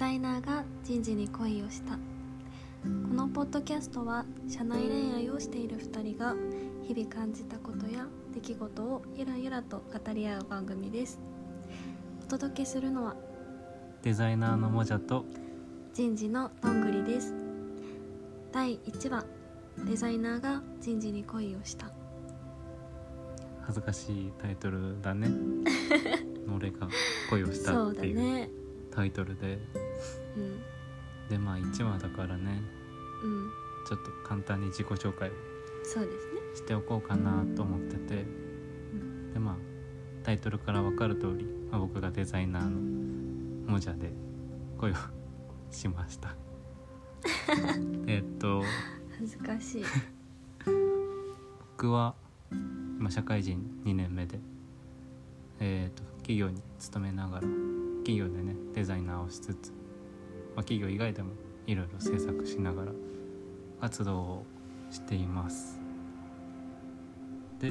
ザイナーが人事に恋をした。このポッドキャストは社内恋愛をしている2人が日々感じたことや出来事をゆらゆらと語り合う番組です。お届けするのはデザイナーのもじゃと人事のどんぐりです。第1話デザイナーが人事に恋をした。恥ずかしいタイトルだね。俺が恋をしたっていうタイトルでうん。でまあ1話だからね。うん。ちょっと簡単に自己紹介をそうですね。しておこうかなと思ってて。でまあタイトルから分かる通り、まあ、僕がデザイナーのもじゃで恋をしました。えっと恥ずかしい。僕は今社会人2年目でえっと企業に勤めながら企業でねデザイナーをしつつ、まあ、企業以外でもいろいろ制作しながら活動をしています。で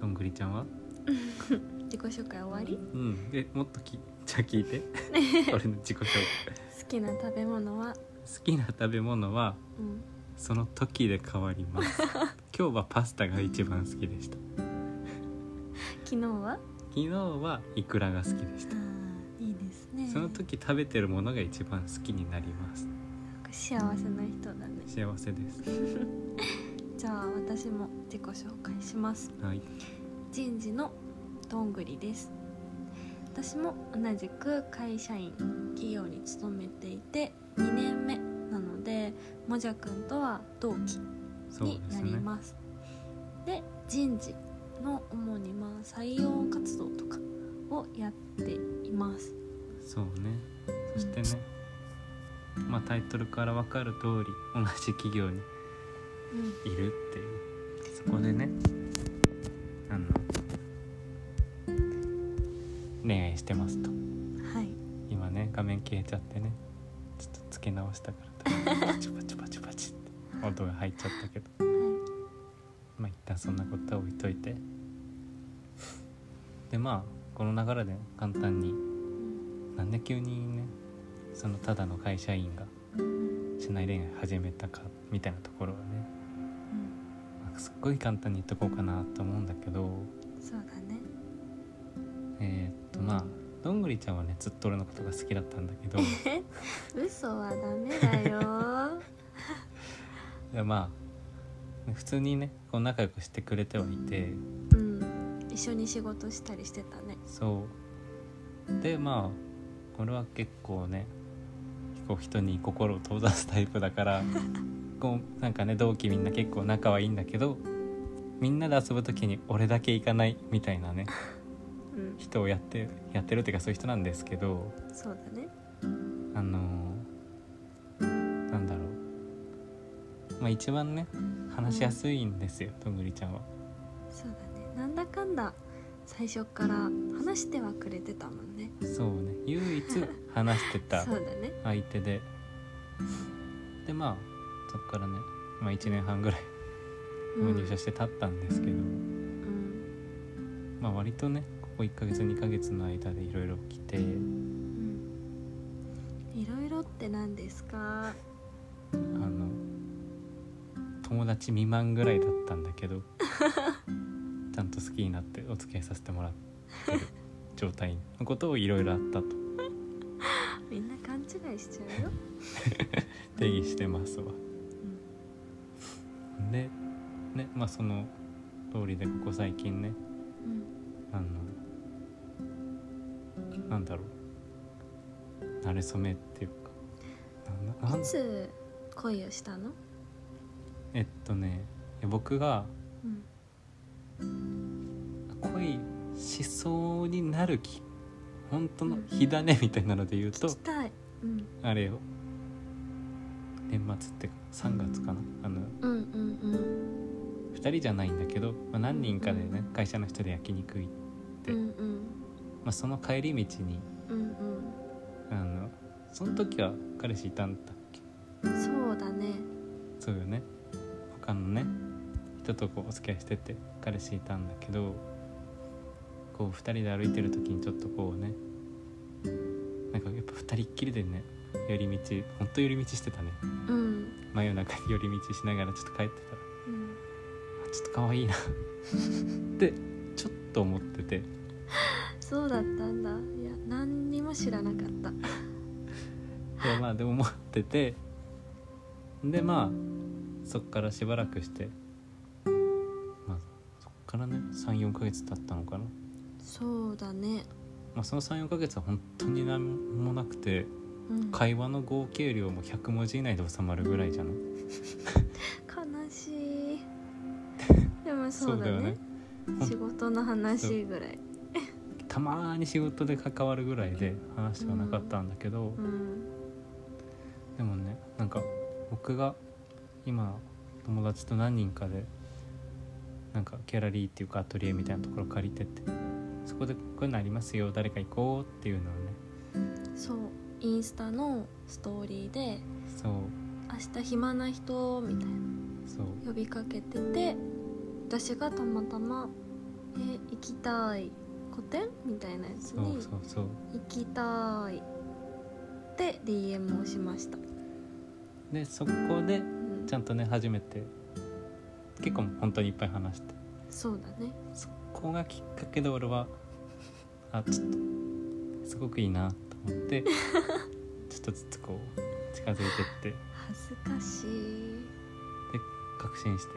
どんぐりちゃんは？自己紹介終わり？うん。えもっときじゃあ聞いて。俺の自己紹介。好きな食べ物は？好きな食べ物はうん。その時で変わります。今日はパスタが一番好きでした。昨日は？昨日はイクラが好きでしたね。その時食べてるものが一番好きになります。幸せな人だね。幸せです。じゃあ私も自己紹介します。はい。人事のどんぐりです。私も同じく会社員企業に勤めていて2年目なのでもじゃくんとは同期になります。で人事の主にまあ採用活動とかをやっていますそうね。そしてね。まあタイトルから分かる通り同じ企業にうん。いるっていう。そこでねあの恋愛してますと。はい。今ね画面消えちゃってねちょっとつけ直したから パチパチパチパチって。音が入っちゃったけど。まあ一旦そんなことは置いといて。でまあこの流れで簡単にうんなんで急にねそのただの会社員が社内恋愛始めたかみたいなところはね、まあすっごい簡単に言っとこうかなと思うんだけどそうだね。えーっとまあどんぐりちゃんはねずっと俺のことが好きだったんだけど。い 嘘はダメだよ。やまあ普通にねこう仲良くしてくれてはいて。うん。一緒に仕事したりしてたね。そう。でまあ俺は結構ね結構人に心を閉ざすタイプだから こうなんかね同期みんな結構仲はいいんだけどみんなで遊ぶ時に俺だけ行かないみたいなねうん。人をやってやってるっていうかそういう人なんですけどそうだね。あのーなんだろう。まあ一番ね話しやすいんですよどんぐりちゃんは。そうだね。なんだかんだ最初から話してはくれてたもんねそうね。唯一話してた そうだね。相手で。でまあそっからね、まあ、1年半ぐらいうん。入社して経ったんですけど、うん。まあ割とねここ1ヶ月2ヶ月の間でいろいろ来て。うん。いろいろって何ですか？あの友達未満ぐらいだったんだけど。ちゃんと好きになってお付き合いさせてもらってる状態のことをいろいろあったと。みんな勘違いしちゃうよ、定義してますわ。でねまあその通りでここ最近ねうん。あのなんだろう。慣れ初めっていうか。なんなんいつ恋をしたの？えっとね僕がうん。恋しそうになるき本当の火種みたいなので言うと、うん。あれよ。年末ってか3月かな？あのうんうん2人じゃないんだけど、まあ、何人かでね会社の人で焼肉行って、うんうん。まあ、その帰り道にうんうん。あのその時は彼氏いたんだっけ？うんそうだね。そうよね。他のね人とこうお付き合いしてて彼氏いたんだけどこう2人で歩いてる時にちょっとこうねなんかやっぱ二人っきりでね寄り道ほんと寄り道してたね。うん。真夜中に寄り道しながらちょっと帰ってたらうん。あちょっと可愛いな。ってちょっと思ってて。そうだったんだ。いや何にも知らなかった。いやまあでも思ってて。でまあそっからしばらくしてまあそっからね34ヶ月経ったのかな、そうだね。まあ、その34ヶ月は本当に何もなくてうん。会話の合計量も100文字以内で収まるぐらいじゃない？悲しい。でもそうだね。ほん仕事の話ぐらい。たまーに仕事で関わるぐらいで話はなかったんだけど、うん。でもねなんか僕が今友達と何人かでなんかギャラリーっていうかアトリエみたいなところ借りててそこでこういうのありますよ誰か行こうっていうのをね。そうインスタのストーリーでそう「明日暇な人」みたいな。そう。呼びかけてて私がたまたま「え行きたい個展?」みたいなやつそうにそうそう「行きたい」って DM をしました、でそこでうん。ちゃんとね初めて結構本当にいっぱい話して。そうだね。そこがきっかけで俺はあちょっと。すごくいいなと思って ちょっとずつこう近づいてって。恥ずかしい。確信して。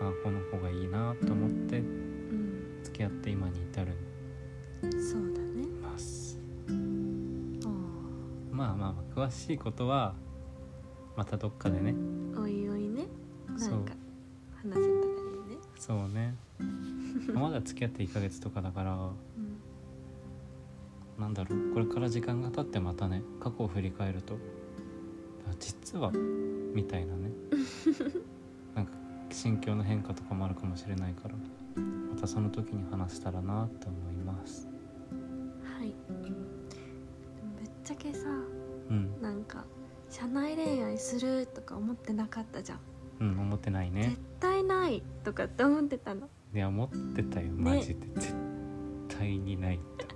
あこの子がいいなと思ってうん。付き合って今に至る。そうだね。ままあまあまあ詳しいことはまたどっかでね。あおいおいね。なんか話せたらいいね。そうねまだ付き合って1ヶ月とかだから。うん。なんだろう。これから時間が経ってまたね過去を振り返ると。あ実はみたいなね。なんか心境の変化とかもあるかもしれないからまたその時に話せたらなって思います。はい。ぶっちゃけさうん。なんか社内恋愛するとか思ってなかったじゃん、うん思ってないね。絶対ないとかって思ってたのいや思ってたよマジで、絶対にないって。う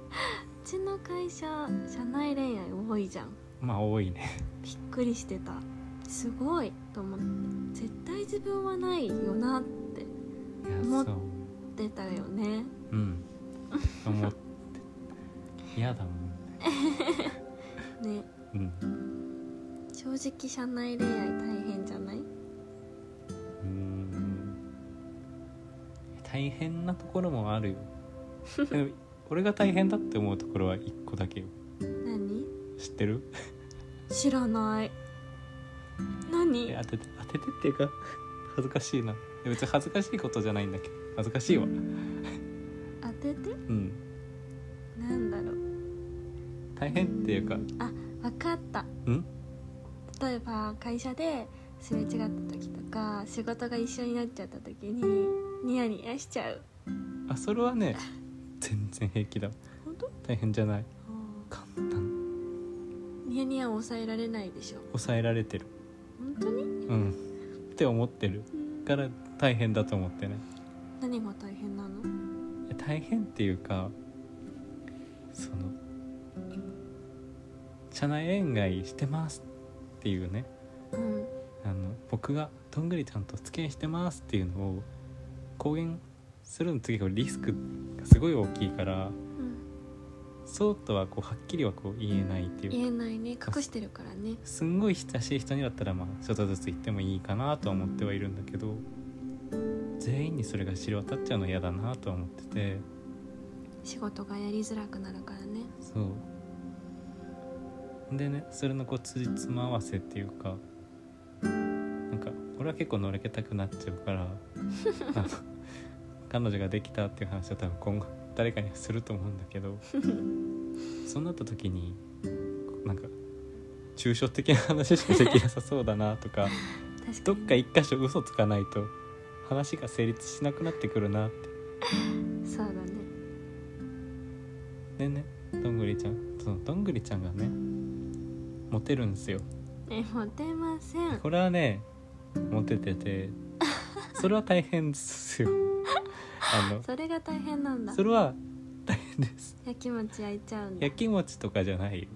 ちの会社社内恋愛多いじゃん。まあ多いね。びっくりしてた。すごいと思って。絶対自分はないよなって。いや思っそう出たよね。うん。思って。嫌だもん ね。うん。正直社内恋愛大変じゃない？大変なところもあるよ。でも俺が大変だって思うところは一個だけよ。何？知ってる？知らない。何？え当てて当ててっていうか恥ずかしいな。別に恥ずかしいことじゃないんだけど。恥ずかしいわ。当てて？うん。なんだろう。大変っていうか。分かった。ん？例えば会社ですれ違った時とか仕事が一緒になっちゃった時にニヤニヤしちゃう。あそれはね全然平気だ。本当？大変じゃない？簡単。ニヤニヤを抑えられないでしょ。抑えられてる。本当に？うん。って思ってる。うん。から大変だと思ってね。何が大変なの？え大変っていうかその社内恋愛してますっていうね。うん。あの僕がどんぐりちゃんと付き合いしてますっていうのを公言するの次がリスクがすごい大きいからうんそうとはこうはっきりはこう言えないっていう言えないね。隠してるからね。すんごい親しい人にだったらまあちょっとずつ言ってもいいかなとは思ってはいるんだけど全員にそれが知れ渡っちゃうのは嫌だなとは思ってて。仕事がやりづらくなるからね。そう。でねそれのこう辻褄合わせっていうかなんか俺は結構のろけたくなっちゃうから 彼女ができたっていう話は多分今後誰かにすると思うんだけど そうなった時になんか抽象的な話しかできなさそうだなとかどっか一箇所嘘つかないと話が成立しなくなってくるなって。そうだね。でねどんぐりちゃん。そのどんぐりちゃんがねモテるんですよ。えモテません。これはねモテててそれは大変ですよ あのそれが大変なんだ。それは大変です。やきもち焼いちゃうんだ。焼き餅とかじゃないよ。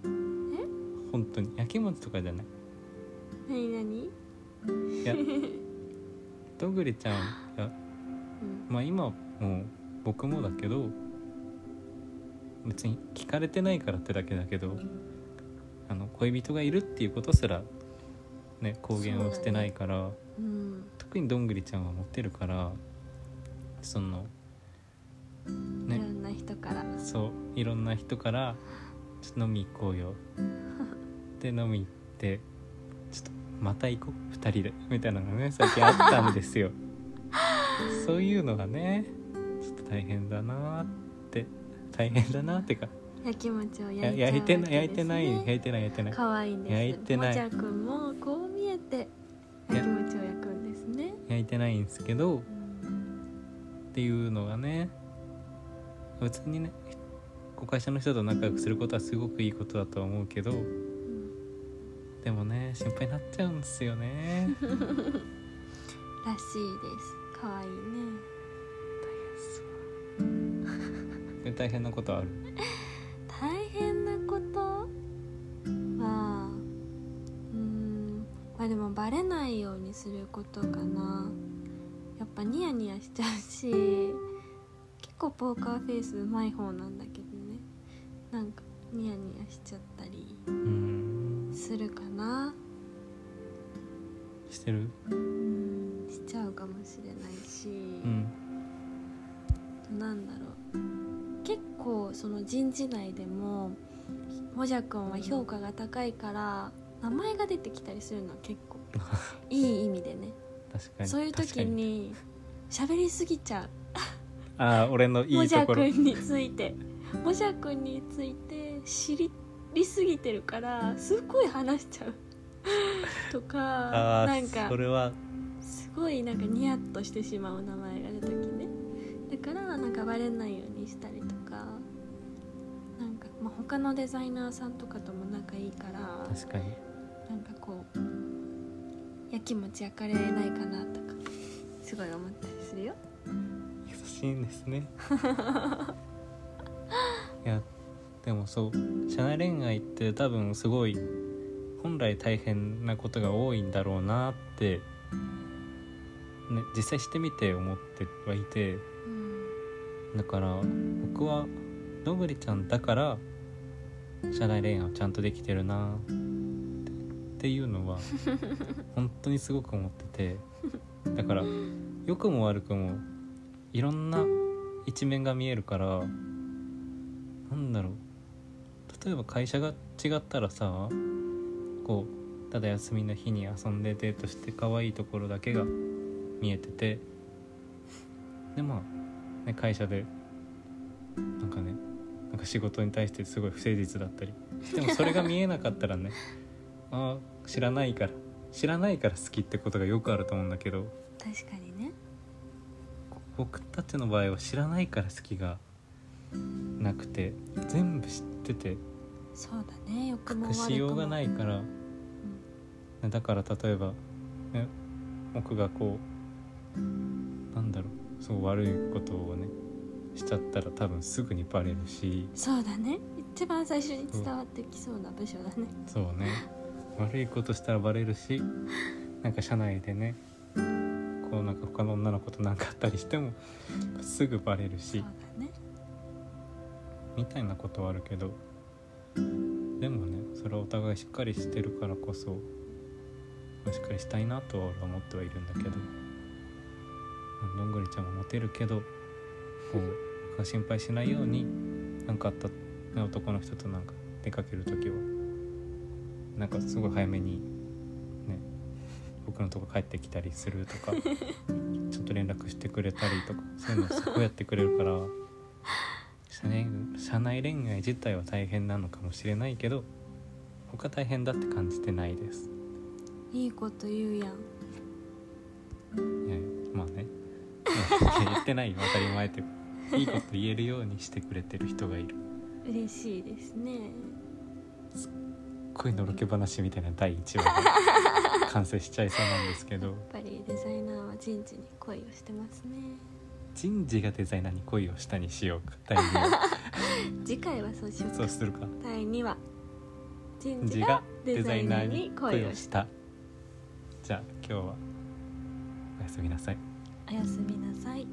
本当に。焼き餅とかじゃない。何何？いや どんぐりちゃんいやうん。まあ今もう僕もだけど別に聞かれてないからってだけだけどあの恋人がいるっていうことすらね公言をしてないから、うん。特にどんぐりちゃんはモテるからそのいろねんな人から。そういろんな人から「ちょっと飲み行こうよ」で飲み行って「ちょっとまた行こう。2人で」みたいなのがね最近あったんですよ。そういうのがねちょっと大変だなって。大変だなってか。焼き餅をや焼いちゃう焼いてない焼いてない。ね焼いてない焼いてない。可愛いんです。焼いてない。もじゃくんもこう見えて焼き餅を焼くんですね。焼いてないんですけどうんっていうのがね別にね会社の人と仲良くすることはすごくいいことだとは思うけどうんでもね心配になっちゃうんですよね。らしいです。可愛いね。で 大変なことある？大変なことはうーんまあでもバレないようにすることかなやっぱニヤニヤしちゃうし結構ポーカーフェイスうまい方なんだけどね。なんかニヤニヤしちゃったりするかな。してる？うんしちゃうかもしれないし、うんなんだろう。結構その人事内でももじゃくんは評価が高いから名前が出てきたりするのは結構 いい意味でね確かに。そういう時に喋りすぎちゃああ俺のうもじゃいいところ。くんについて。もじゃくんについて知りすぎてるからすっごい話しちゃう。とかなんかそれは。すごいなんかニヤッとしてしまう名前が出た時ね。だからなんかバレないようにしたりとか。なんか、まあ、他のデザイナーさんとかとも仲いいから。確かに。なんかこう焼き餅焼かれないかなとかすごい思ったりするよ。優しいんですね。いやでもそう社内恋愛って多分すごい本来大変なことが多いんだろうなって、ね、実際してみて思ってはいてうん。だから僕はどんぐりちゃんだから社内恋愛をちゃんとできてるな。ってっていうのは 本当にすごく思っててだから良くも悪くもいろんな一面が見えるからなんだろう。例えば会社が違ったらさこうただ休みの日に遊んでデートして可愛いところだけが見えててでまあ、ね、会社でなんかねなんか仕事に対してすごい不誠実だったりでもそれが見えなかったらねああ知らないから。知らないから好きってことがよくあると思うんだけど。確かにね。僕たちの場合は知らないから好きがなくて全部知ってて。そうだね。よくも。隠しようがないいから、だから例えば、ね、僕がこうなんだろう。そう悪いことをねしちゃったら多分すぐにバレるし。そうだね。一番最初に伝わってきそうな部署だね。そうね悪いことしたらバレるしなんか社内でねこうなんか他の女の子となんかあったりしてもすぐバレるしね。みたいなことはあるけどでもねそれはお互いしっかりしてるからこそしっかりしたいなとは俺は思ってはいるんだけどどんぐりちゃんもモテるけどこう心配しないように何かあった、ね、男の人となんか出かける時はなんかすごい早めにね僕のとこ帰ってきたりするとか ちょっと連絡してくれたりとかそういうのすごいやってくれるから社内社内恋愛自体は大変なのかもしれないけど僕は大変だって感じてないです。いいこと言うやん。いやまあね。言ってないよ。当たり前っていいこと言えるようにしてくれてる人がいる。嬉しいですねごいのろけ話みたいな第1話が 完成しちゃいそうなんですけど。やっぱりデザイナーは人事に恋をしてますね。人事がデザイナーに恋をしたにしようか。第2話。次回はそうしようそうするか。第2話。人事がデザイナーに恋をした。じゃあ今日はおやすみなさい。おやすみなさい。